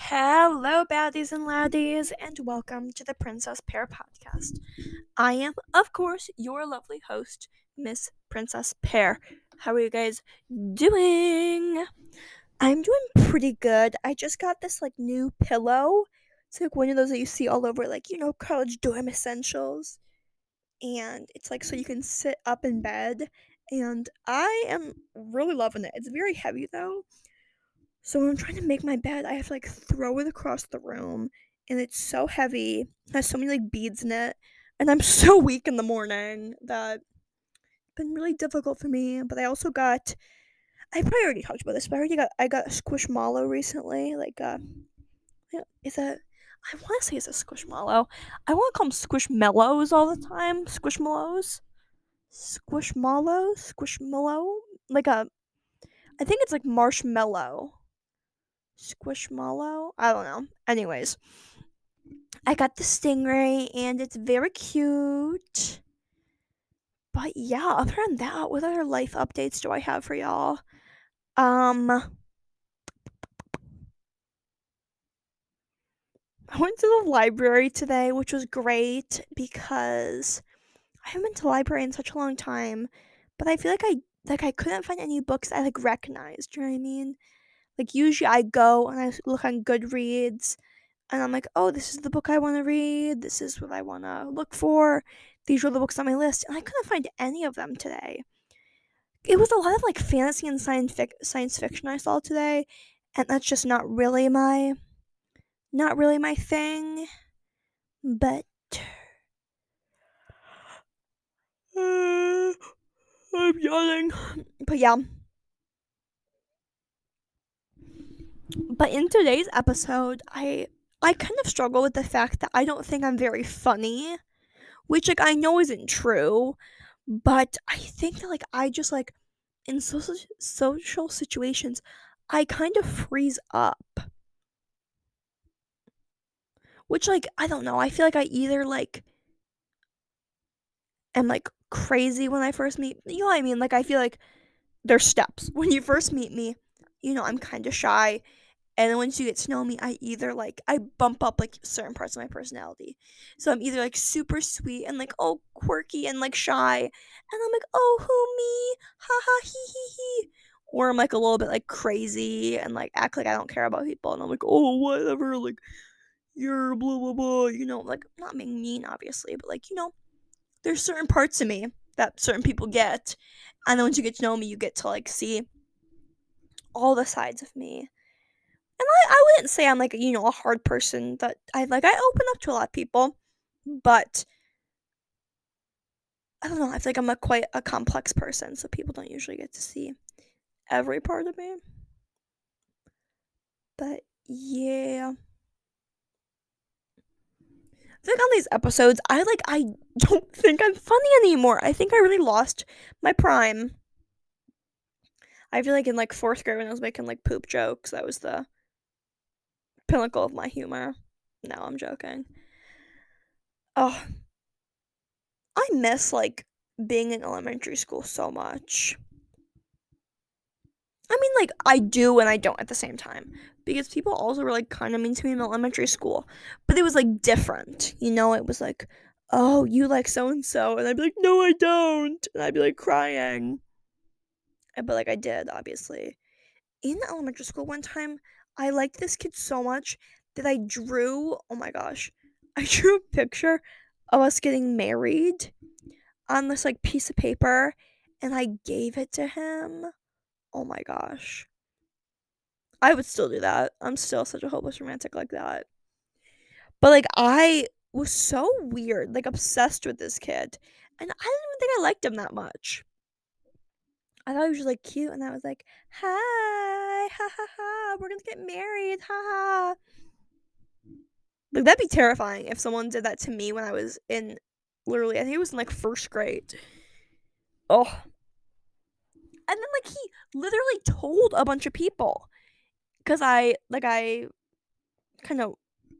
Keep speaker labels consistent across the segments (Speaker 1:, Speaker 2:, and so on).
Speaker 1: Hello, baddies and laddies, and welcome to the Princess Pear Podcast. I am, of course, your lovely host, Miss Princess Pear. How are you guys doing? I'm doing pretty good. I just got this like new pillow. It's like one of those that you see all over, like, you know, college dorm essentials. And it's like so you can sit up in bed. And I am really loving it. It's very heavy though. So when I'm trying to make my bed, I have to like throw it across the room, and it's so heavy. It has so many like beads in it, and I'm so weak in the morning that it's been really difficult for me. But I also got, I probably already talked about this, but I already got I got a squishmallow recently. Like, uh, is it? I want to say it's a squishmallow. I want to call them squishmallows all the time. Squishmallows, squishmallow, squishmallow. Like a, I think it's like marshmallow Squishmallow? I don't know. Anyways, I got the stingray and it's very cute. But yeah, other than that, what other life updates do I have for y'all? Um I went to the library today, which was great because I haven't been to the library in such a long time. But I feel like I like I couldn't find any books I like recognized. You know what I mean? Like usually I go and I look on Goodreads and I'm like, oh, this is the book I want to read. This is what I want to look for. These are the books on my list, and I couldn't find any of them today. It was a lot of like fantasy and science fic- science fiction I saw today, and that's just not really my, not really my thing. But uh, I'm yawning. But yeah. But in today's episode, I I kind of struggle with the fact that I don't think I'm very funny, which like I know isn't true, but I think that like I just like in social social situations, I kind of freeze up. Which like I don't know, I feel like I either like am like crazy when I first meet you know what I mean? Like I feel like there's steps. When you first meet me, you know, I'm kind of shy and then once you get to know me, I either like I bump up like certain parts of my personality. So I'm either like super sweet and like oh quirky and like shy, and I'm like oh who me, ha ha he he he, or I'm like a little bit like crazy and like act like I don't care about people, and I'm like oh whatever like you're blah blah blah, you know like not being mean obviously, but like you know there's certain parts of me that certain people get, and then once you get to know me, you get to like see all the sides of me and I, I wouldn't say I'm like you know a hard person that I like I open up to a lot of people, but I don't know, I feel like I'm a quite a complex person, so people don't usually get to see every part of me. But yeah. I think on these episodes, I like I don't think I'm funny anymore. I think I really lost my prime. I feel like in like fourth grade when I was making like poop jokes, that was the pinnacle of my humor. No, I'm joking. Oh, I miss like being in elementary school so much. I mean, like, I do and I don't at the same time. Because people also were, like, kind of mean to me in elementary school. But it was, like, different. You know, it was like, oh, you like so and so. And I'd be like, no, I don't. And I'd be, like, crying. But, like, I did, obviously. In elementary school one time, I liked this kid so much that I drew, oh my gosh, I drew a picture of us getting married on this like piece of paper and I gave it to him. Oh my gosh. I would still do that. I'm still such a hopeless romantic like that. But like I was so weird, like obsessed with this kid. And I didn't even think I liked him that much. I thought he was just like cute and I was like, hi, ha ha ha, we're gonna get married, ha ha. Like that'd be terrifying if someone did that to me when I was in literally I think it was in like first grade. Oh. And then like he literally told a bunch of people. Cause I like I kind of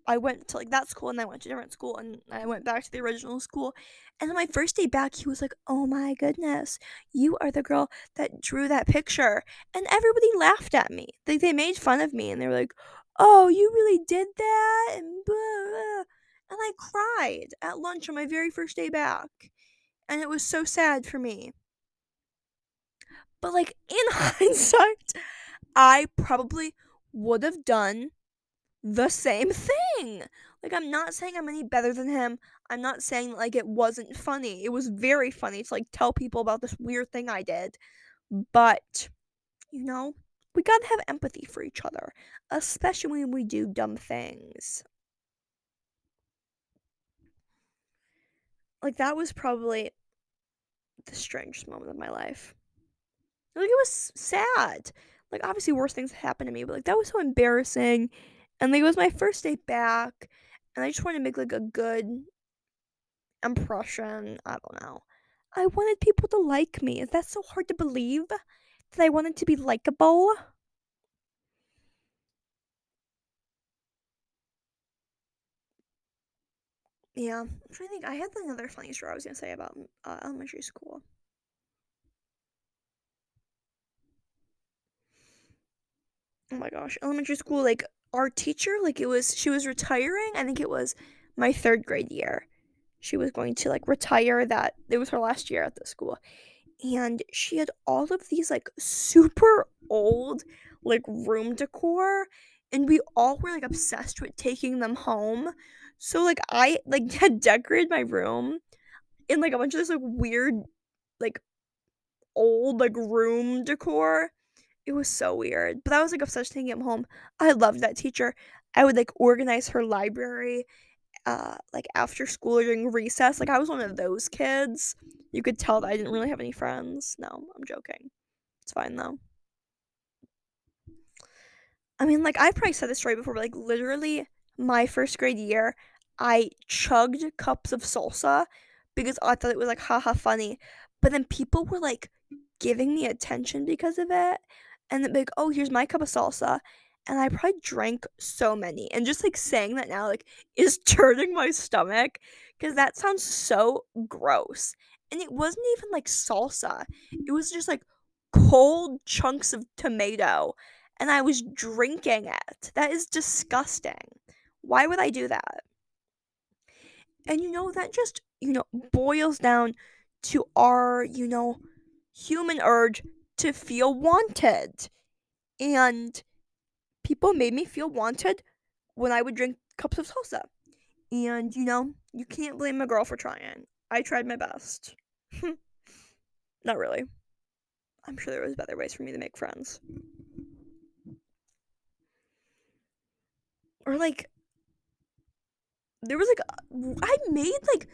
Speaker 1: I went to like that school and I went to a different school and I went back to the original school. And on my first day back, he was like, Oh my goodness, you are the girl that drew that picture. And everybody laughed at me. They, they made fun of me and they were like, Oh, you really did that? And, blah, blah. and I cried at lunch on my very first day back. And it was so sad for me. But like in hindsight, I probably would have done the same thing. Like, I'm not saying I'm any better than him. I'm not saying like it wasn't funny. It was very funny to like tell people about this weird thing I did. But, you know, we gotta have empathy for each other, especially when we do dumb things. Like, that was probably the strangest moment of my life. Like, it was sad. Like, obviously, worse things happened to me, but like, that was so embarrassing and like it was my first day back, and I just wanted to make like a good impression. I don't know. I wanted people to like me. Is that so hard to believe? That I wanted to be likable? Yeah, I'm trying to think. I had another funny story I was gonna say about uh, elementary school. Oh my gosh, elementary school, like our teacher, like it was, she was retiring. I think it was my third grade year. She was going to like retire that, it was her last year at the school. And she had all of these like super old, like room decor. And we all were like obsessed with taking them home. So like I like had decorated my room in like a bunch of this like weird, like old like room decor it was so weird. But that was like obsessed taking him home. I loved that teacher. I would like organize her library uh like after school or during recess. Like I was one of those kids. You could tell that I didn't really have any friends. No, I'm joking. It's fine though. I mean, like I probably said this story before, but like literally my first grade year, I chugged cups of salsa because I thought it was like haha funny. But then people were like giving me attention because of it and then like, oh, here's my cup of salsa. And I probably drank so many. And just like saying that now, like, is turning my stomach because that sounds so gross. And it wasn't even like salsa, it was just like cold chunks of tomato. And I was drinking it. That is disgusting. Why would I do that? And you know, that just, you know, boils down to our, you know, human urge to feel wanted. And people made me feel wanted when I would drink cups of salsa. And, you know, you can't blame a girl for trying. I tried my best. Not really. I'm sure there was better ways for me to make friends. Or like there was like I made like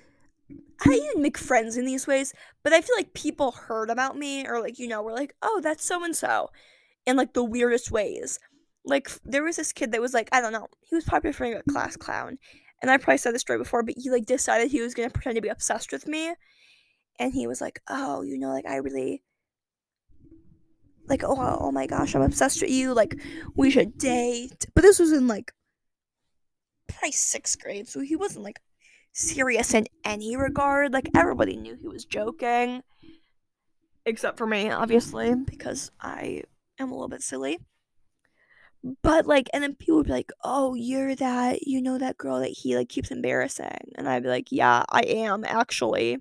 Speaker 1: I didn't make friends in these ways, but I feel like people heard about me or like you know, were like, "Oh, that's so and so." In like the weirdest ways. Like there was this kid that was like, I don't know, he was probably being a class clown. And I probably said this story before, but he like decided he was to pretend to be obsessed with me. And he was like, "Oh, you know, like I really like oh, oh, oh my gosh, I'm obsessed with you. Like we should date." But this was in like probably 6th grade, so he wasn't like serious in any regard. Like everybody knew he was joking. Except for me, obviously, because I am a little bit silly. But like and then people would be like, Oh, you're that you know that girl that he like keeps embarrassing and I'd be like, Yeah, I am actually.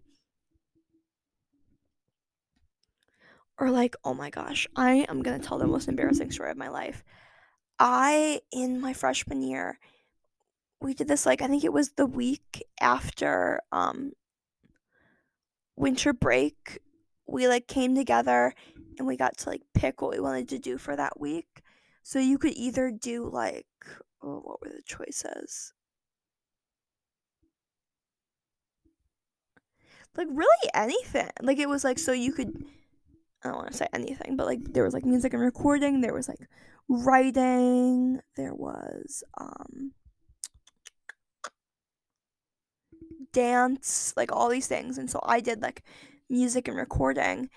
Speaker 1: Or like, oh my gosh, I am gonna tell the most embarrassing story of my life. I in my freshman year we did this like I think it was the week after um winter break. We like came together and we got to like pick what we wanted to do for that week. So you could either do like oh, what were the choices? Like really anything. Like it was like so you could I don't want to say anything, but like there was like music and recording, there was like writing, there was um dance, like all these things. And so I did like music and recording,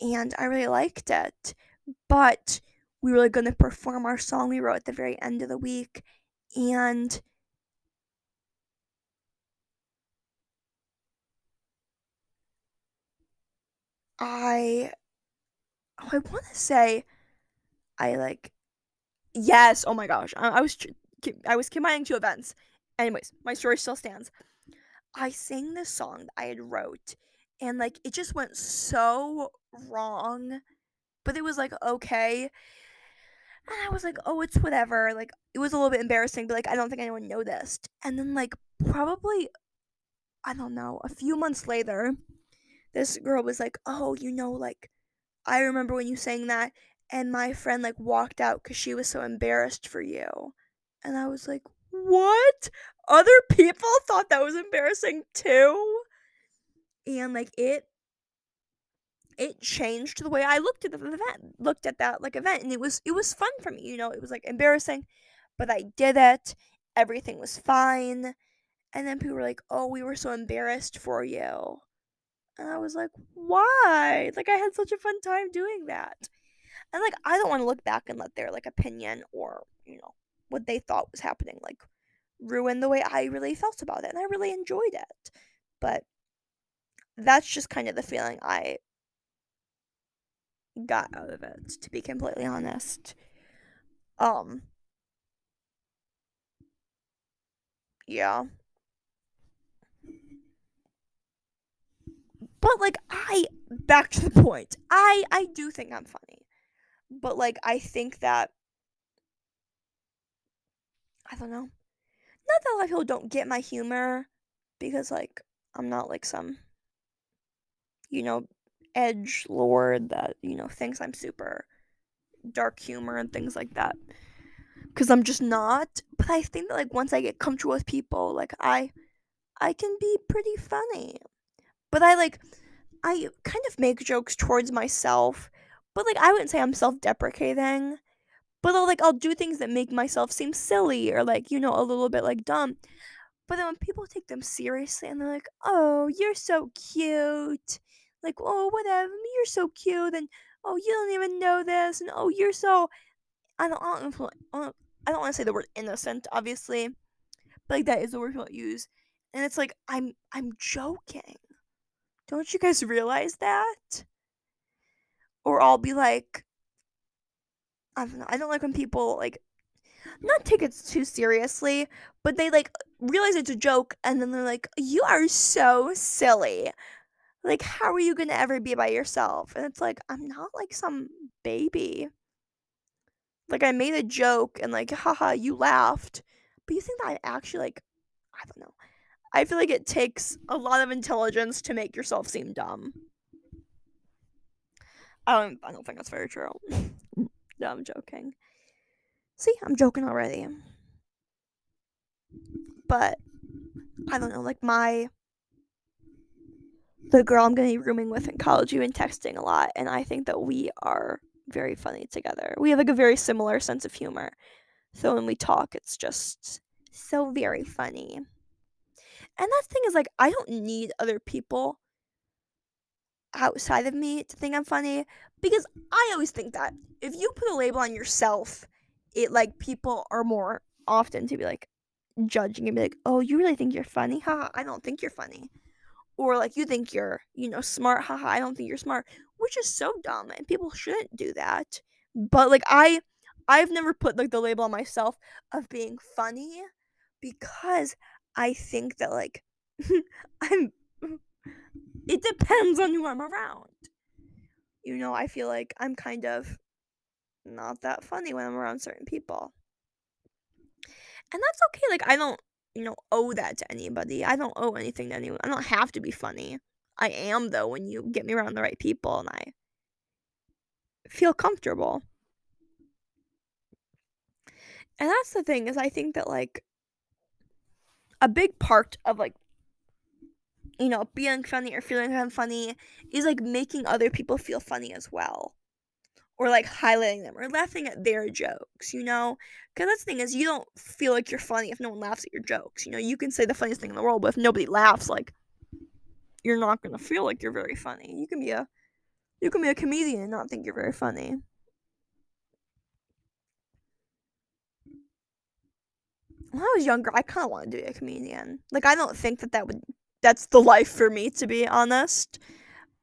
Speaker 1: and I really liked it. But we were going to perform our song we wrote at the very end of the week, and I oh, I want to say I like yes. Oh my gosh, I, I was I was combining two events. Anyways, my story still stands. I sang this song that I had wrote, and like it just went so wrong, but it was like okay. And I was like, oh, it's whatever. Like, it was a little bit embarrassing, but like, I don't think anyone noticed. And then, like, probably, I don't know, a few months later, this girl was like, oh, you know, like, I remember when you sang that, and my friend, like, walked out because she was so embarrassed for you. And I was like, what? Other people thought that was embarrassing too? And, like, it it changed the way I looked at the event, looked at that like event, and it was it was fun for me. You know, it was like embarrassing, but I did it. Everything was fine, and then people were like, "Oh, we were so embarrassed for you," and I was like, "Why? Like I had such a fun time doing that." And like I don't want to look back and let their like opinion or you know what they thought was happening like ruin the way I really felt about it, and I really enjoyed it. But that's just kind of the feeling I got out of it, to be completely honest. Um, yeah. But like I back to the point. I I do think I'm funny. But like I think that I don't know. Not that a lot of people don't get my humor because like I'm not like some you know edge lord that you know thinks I'm super dark humor and things like that because I'm just not. But I think that like once I get comfortable with people, like I I can be pretty funny. But I like I kind of make jokes towards myself, but like I wouldn't say I'm self-deprecating. But I'll like I'll do things that make myself seem silly or like, you know, a little bit like dumb. But then when people take them seriously and they're like, "Oh, you're so cute." like, oh, whatever, you're so cute, and oh, you don't even know this, and oh, you're so. I don't, I don't, want to say the word innocent, obviously, but like that is the word people use, and it's like I'm, I'm joking. Don't you guys realize that? Or I'll be like, I don't know. I don't like when people like not take it too seriously, but they like realize it's a joke and then they're like, "You are so silly." like how are you gonna ever be by yourself and it's like i'm not like some baby like i made a joke and like haha you laughed but you think that i actually like i don't know i feel like it takes a lot of intelligence to make yourself seem dumb i don't i don't think that's very true no i'm joking see i'm joking already but i don't know like my the girl I'm to be rooming with in college, we've been texting a lot, and I think that we are very funny together. We have like a very similar sense of humor. So when we talk, it's just so very funny. And that thing is like, I don't need other people outside of me to think I'm funny because I always think that if you put a label on yourself, it like people are more often to be like judging and be like, oh, you really think you're funny? Ha, I don't think you're funny. Or like you think you're you know smart? Haha i don't think you're smart which is so dumb and people shouldn't do that. But like i i've never put like the label on myself of being funny because i think that like i'm it depends on who i'm around you know i feel like i'm kind of not that funny when i'm around certain people and that's okay like i don't you know, owe that to anybody. I don't owe anything to anyone. I don't have to be funny. I am though when you get me around the right people and I feel comfortable. And that's the thing is I think that like a big part of like you know, being funny or feeling funny is like making other people feel funny as well or like highlighting them or laughing at their jokes, you know? Because that's the thing is, you don't feel like you're funny if no one laughs at your jokes. You know, you can say the funniest thing in the world, but if nobody laughs, like, you're not gonna feel like you're very funny. You can be a, you can be a comedian and not think you're very funny. When I was younger, I kind of wanted to be a comedian. Like, I don't think that that would, that's the life for me, to be honest.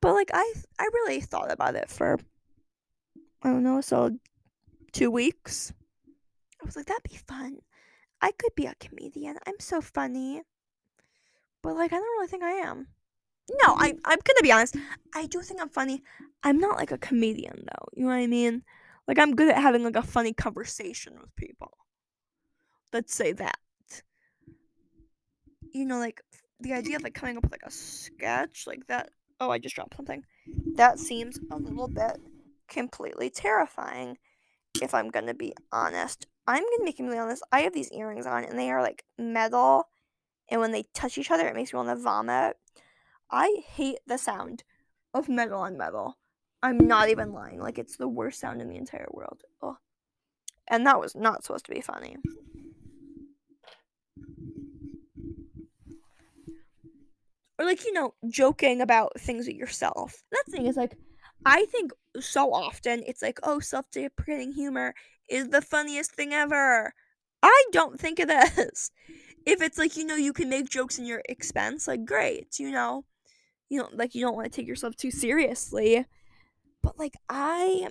Speaker 1: But like I I really thought about it for I don't know, so two weeks. I was like, that'd be fun. I could be a comedian. I'm so funny. But like I don't really think I am. No, I I'm gonna be honest. I do think I'm funny. I'm not like a comedian though. You know what I mean? Like I'm good at having like a funny conversation with people. Let's say that. You know, like the idea of like coming up with like a sketch like that. Oh, I just dropped something. That seems a little bit completely terrifying. If I'm gonna be honest, I'm gonna be completely honest. I have these earrings on, and they are like metal, and when they touch each other, it makes me want to vomit. I hate the sound of metal on metal. I'm not even lying. Like it's the worst sound in the entire world. Ugh. And that was not supposed to be funny. Or like, you know, joking about things with yourself. That thing is like I think so often it's like, oh, self-deprecating humor is the funniest thing ever. I don't think of it is. If it's like, you know, you can make jokes in your expense, like great, you know you know, like you don't want to take yourself too seriously. But like I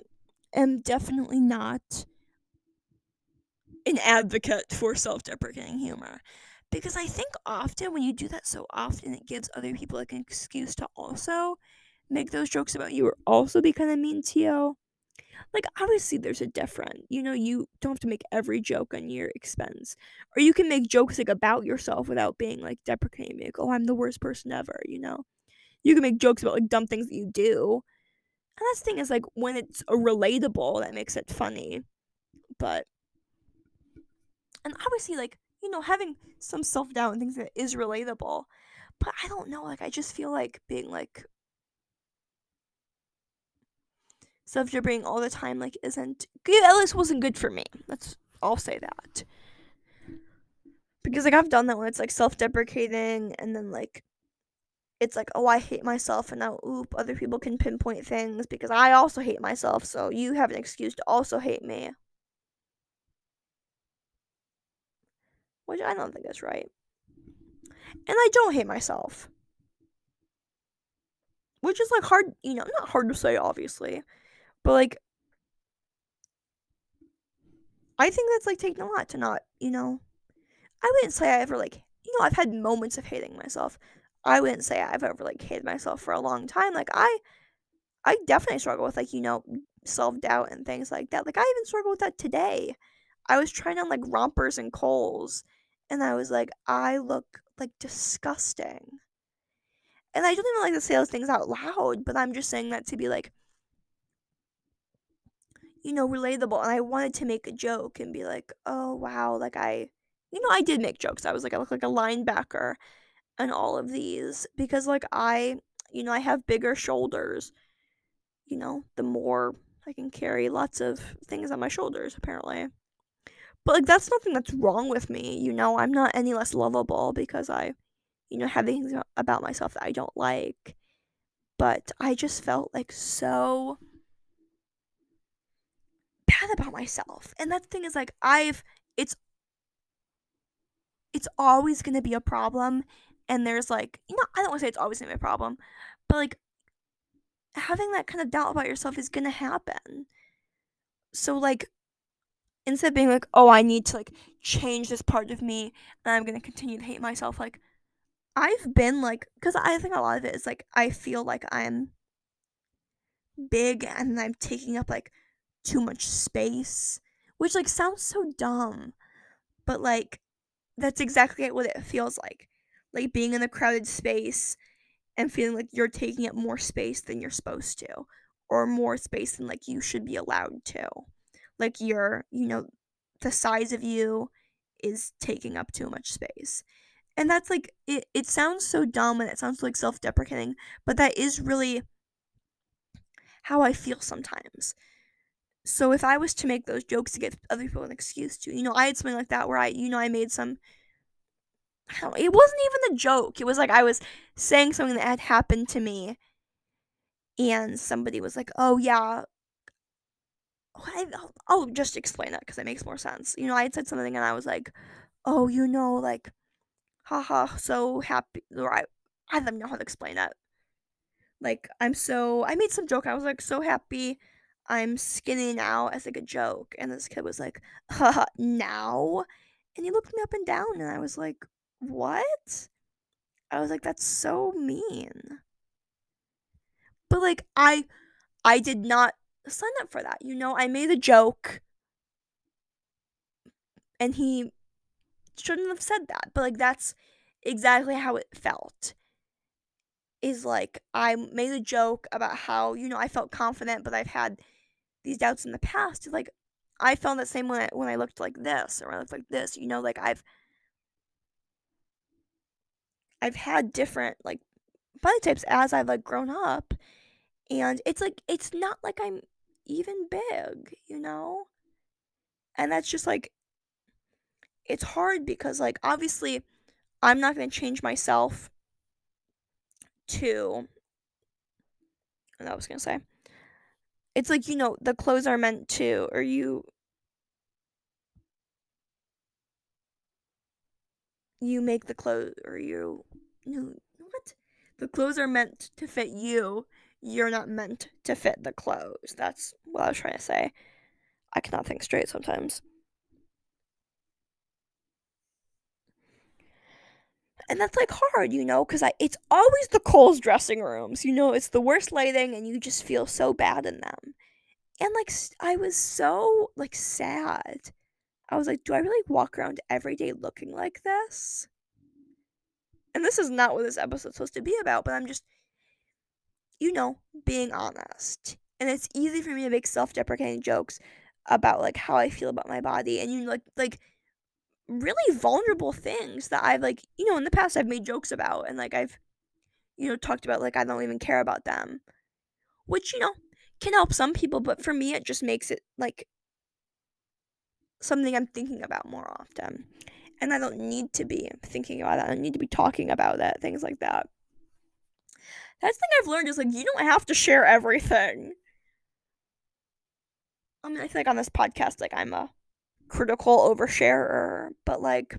Speaker 1: am definitely not an advocate for self-deprecating humor because I think often when you do that so often it gives other people like an excuse to also make those jokes about you or also be kind of mean to you. Like obviously there's a difference. You know, you don't have to make every joke on your expense. Or you can make jokes like about yourself without being like deprecating like, oh I'm the worst person ever, you know you can make jokes about like dumb things that you do. And that's the thing is like when it's relatable, that makes it funny. But and obviously like, you know, having some self doubt and things that is relatable. But I don't know, like I just feel like being like self deprecating all the time like isn't at least wasn't good for me. That's I'll say that. Because like I've done that when it's like self deprecating and then like it's like, oh, I hate myself, and now, oop, other people can pinpoint things because I also hate myself, so you have an excuse to also hate me. Which I don't think is right. And I don't hate myself. Which is like hard, you know, not hard to say, obviously, but like, I think that's like taking a lot to not, you know, I wouldn't say I ever like, you know, I've had moments of hating myself, I wouldn't say I've ever like hated myself for a long time. Like I I definitely struggle with like, you know, self-doubt and things like that. Like I even struggle with that today. I was trying on like rompers and Kohl's and I was like, I look like disgusting. And I don't even like to say those things out loud, but I'm just saying that to be like you know, relatable. And I wanted to make a joke and be like, oh wow, like I you know, I did make jokes. I was like, I look like a linebacker and all of these because like I, you know, I have bigger shoulders. You know, the more I can carry lots of things on my shoulders apparently. But like that's nothing that's wrong with me, you know. I'm not any less lovable because I, you know, have things about myself that I don't like. But I just felt like so bad about myself. And that thing is like I've it's it's always going to be a problem and there's like you know i don't want to say it's always gonna be a problem but like having that kind of doubt about yourself is gonna happen so like instead of being like oh i need to like change this part of me and i'm gonna continue to hate myself like i've been like because i think a lot of it is like i feel like i'm big and i'm taking up like too much space which like sounds so dumb but like that's exactly what it feels like like being in a crowded space and feeling like you're taking up more space than you're supposed to or more space than like you should be allowed to like you're you know the size of you is taking up too much space and that's like it, it sounds so dumb and it sounds like self-deprecating but that is really how i feel sometimes so if i was to make those jokes to get other people an excuse to you know i had something like that where i you know i made some it wasn't even a joke. It was like I was saying something that had happened to me, and somebody was like, "Oh yeah." I'll, I'll oh, just explain that because it makes more sense. You know, I had said something and I was like, "Oh, you know, like, haha, so happy." Or I, I don't know how to explain that. Like I'm so I made some joke. I was like so happy I'm skinny now as like a joke. And this kid was like, Haha, now? And he looked me up and down and I was like, What? I was like, that's so mean. But like I I did not sign up for that. You know, I made a joke and he shouldn't have said that. But like that's exactly how it felt. Is like I made a joke about how, you know, I felt confident, but I've had these doubts in the past. Like I felt the same when I when I looked like this or I looked like this, you know, like I've I've had different like body types as I've like grown up. And it's like it's not like I'm even big, you know? And that's just like it's hard because like obviously I'm not going to change myself to I was going to say. It's like you know the clothes are meant to or you you make the clothes or you no what? The clothes are meant to fit you you're not meant to fit the clothes. That's what i was trying to say. I cannot think straight sometimes. And that's like hard you know because it's always the Kohl's dressing rooms you know it's the worst lighting and you just feel so bad in them. And like i was so like sad. I was like, do I really walk around every day looking like this? And this is not what this episode's supposed to be about, but I'm just, you know, being honest. And it's easy for me to make self deprecating jokes about like how I feel about my body and you like like really vulnerable things that I've like, you know, in the past I've made jokes about and like I've you know talked about like I don't even care about them. Which, you know, can help some people, but for me it just makes it like something I'm thinking about more often. And I don't need to be thinking about it. I don't need to be talking about it, things like that. That's the thing I've learned is like you don't have to share everything. I mean, I feel like on this podcast, like I'm a critical oversharer, but like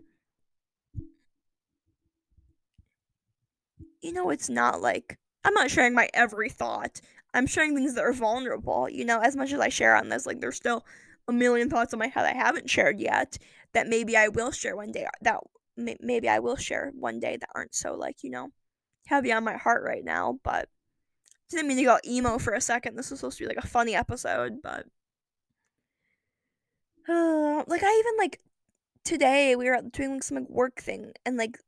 Speaker 1: you know, it's not like I'm not sharing my every thought. I'm sharing things that are vulnerable, you know, as much as I share on this, like there's still a million thoughts in my head I haven't shared yet that maybe I will share one day that maybe I will share one day that aren't so like, you know, heavy on my heart right now, but didn't mean to go emo for a second. This was supposed to be like a funny episode, but like I even like today we were doing like some like work thing and like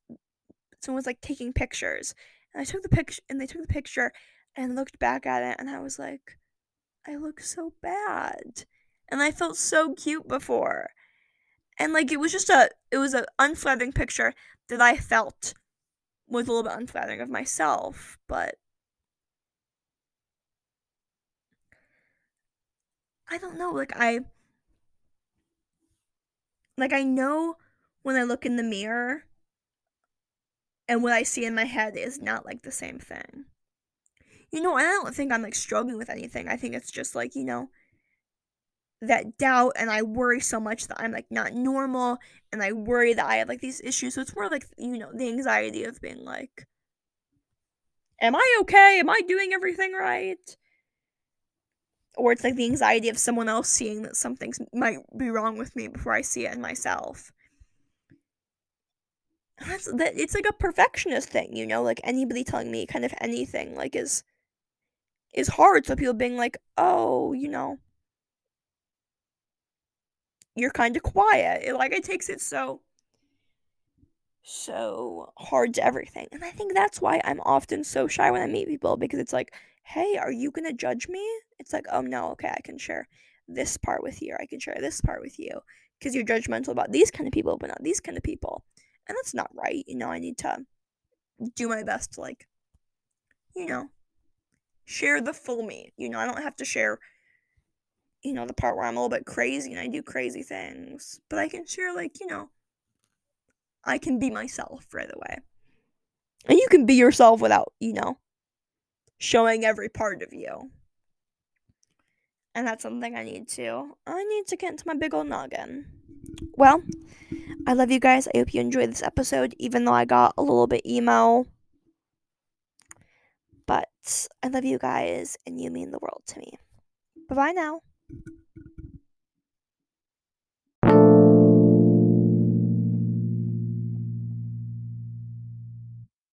Speaker 1: someone was like taking pictures and I took the picture and they took the picture and looked back at it and I was like I look so bad and I felt so cute before. And like it was just a it was an unflattering picture that I felt was a little bit unflattering of myself, but I don't know, like I like I know when I look in the mirror and what I see in my head is not like the same thing. You know, I don't think I'm like struggling with anything. I think it's just like, you know, that doubt and I worry so much that I'm like not normal and I worry that I have like these issues. So it's more like, you know, the anxiety of being like, Am I okay? Am I doing everything right? Or it's like the anxiety of someone else seeing that something might be wrong with me before I see it in myself. That's that it's like a perfectionist thing, you know, like anybody telling me kind of anything like is is hard. So people being like, oh, you know, you're kind of quiet. It, like it takes it so so hard to everything. And I think that's why I'm often so shy when I meet people because it's like, "Hey, are you going to judge me?" It's like, "Oh no, okay, I can share this part with you. I can share this part with you because you're judgmental about these kind of people, but not these kind of people." And that's not right. You know, I need to do my best to like you know, share the full me. You know, I don't have to share you know, the part where I'm a little bit crazy and I do crazy things. But I can share, like, you know, I can be myself right away. And you can be yourself without, you know, showing every part of you. And that's something I need to. I need to get into my big old noggin. Well, I love you guys. I hope you enjoyed this episode, even though I got a little bit emo. But I love you guys, and you mean the world to me. Bye bye now. Thank you.